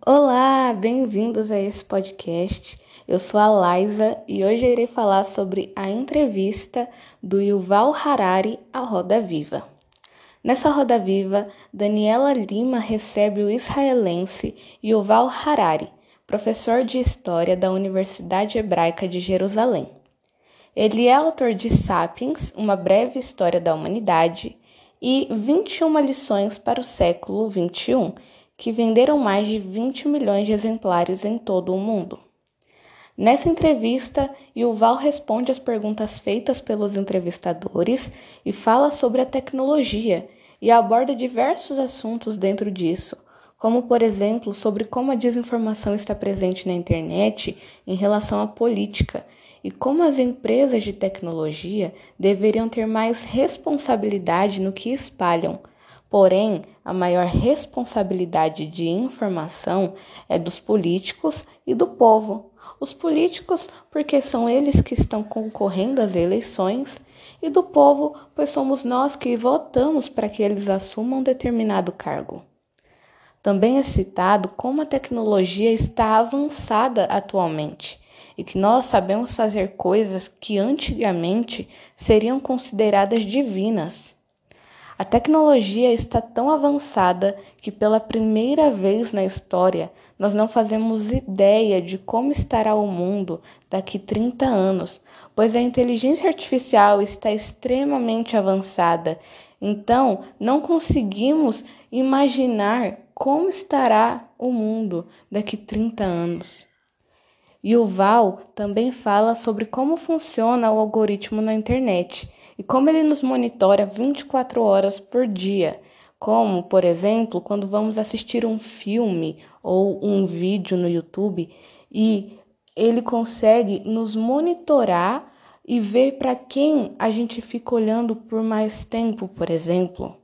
Olá, bem-vindos a esse podcast. Eu sou a Laisa e hoje eu irei falar sobre a entrevista do Yuval Harari à Roda Viva. Nessa Roda Viva, Daniela Lima recebe o israelense Yuval Harari, professor de História da Universidade Hebraica de Jerusalém. Ele é autor de Sapiens, uma breve história da humanidade, e 21 lições para o século 21, que venderam mais de 20 milhões de exemplares em todo o mundo. Nessa entrevista, Yuval responde às perguntas feitas pelos entrevistadores e fala sobre a tecnologia e aborda diversos assuntos dentro disso, como por exemplo sobre como a desinformação está presente na internet em relação à política e como as empresas de tecnologia deveriam ter mais responsabilidade no que espalham. Porém, a maior responsabilidade de informação é dos políticos e do povo. Os políticos, porque são eles que estão concorrendo às eleições, e do povo, pois somos nós que votamos para que eles assumam determinado cargo. Também é citado como a tecnologia está avançada atualmente e que nós sabemos fazer coisas que antigamente seriam consideradas divinas. A tecnologia está tão avançada que pela primeira vez na história nós não fazemos ideia de como estará o mundo daqui 30 anos, pois a inteligência artificial está extremamente avançada. Então, não conseguimos imaginar como estará o mundo daqui 30 anos. E o Val também fala sobre como funciona o algoritmo na internet e como ele nos monitora 24 horas por dia. Como, por exemplo, quando vamos assistir um filme ou um vídeo no YouTube e ele consegue nos monitorar e ver para quem a gente fica olhando por mais tempo, por exemplo.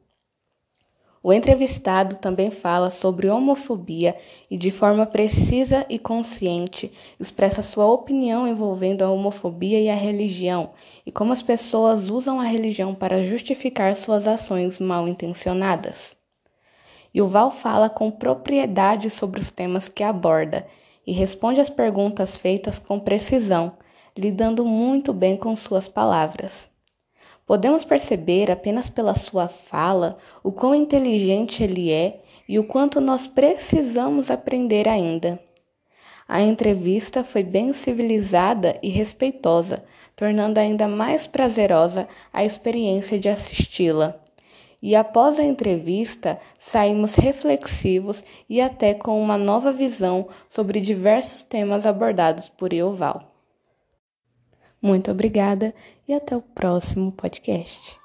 O entrevistado também fala sobre homofobia e, de forma precisa e consciente, expressa sua opinião envolvendo a homofobia e a religião e como as pessoas usam a religião para justificar suas ações mal intencionadas. E o Val fala com propriedade sobre os temas que aborda e responde às perguntas feitas com precisão, lidando muito bem com suas palavras. Podemos perceber apenas pela sua fala o quão inteligente ele é e o quanto nós precisamos aprender ainda. A entrevista foi bem civilizada e respeitosa, tornando ainda mais prazerosa a experiência de assisti-la. E após a entrevista, saímos reflexivos e até com uma nova visão sobre diversos temas abordados por Euval. Muito obrigada e até o próximo podcast.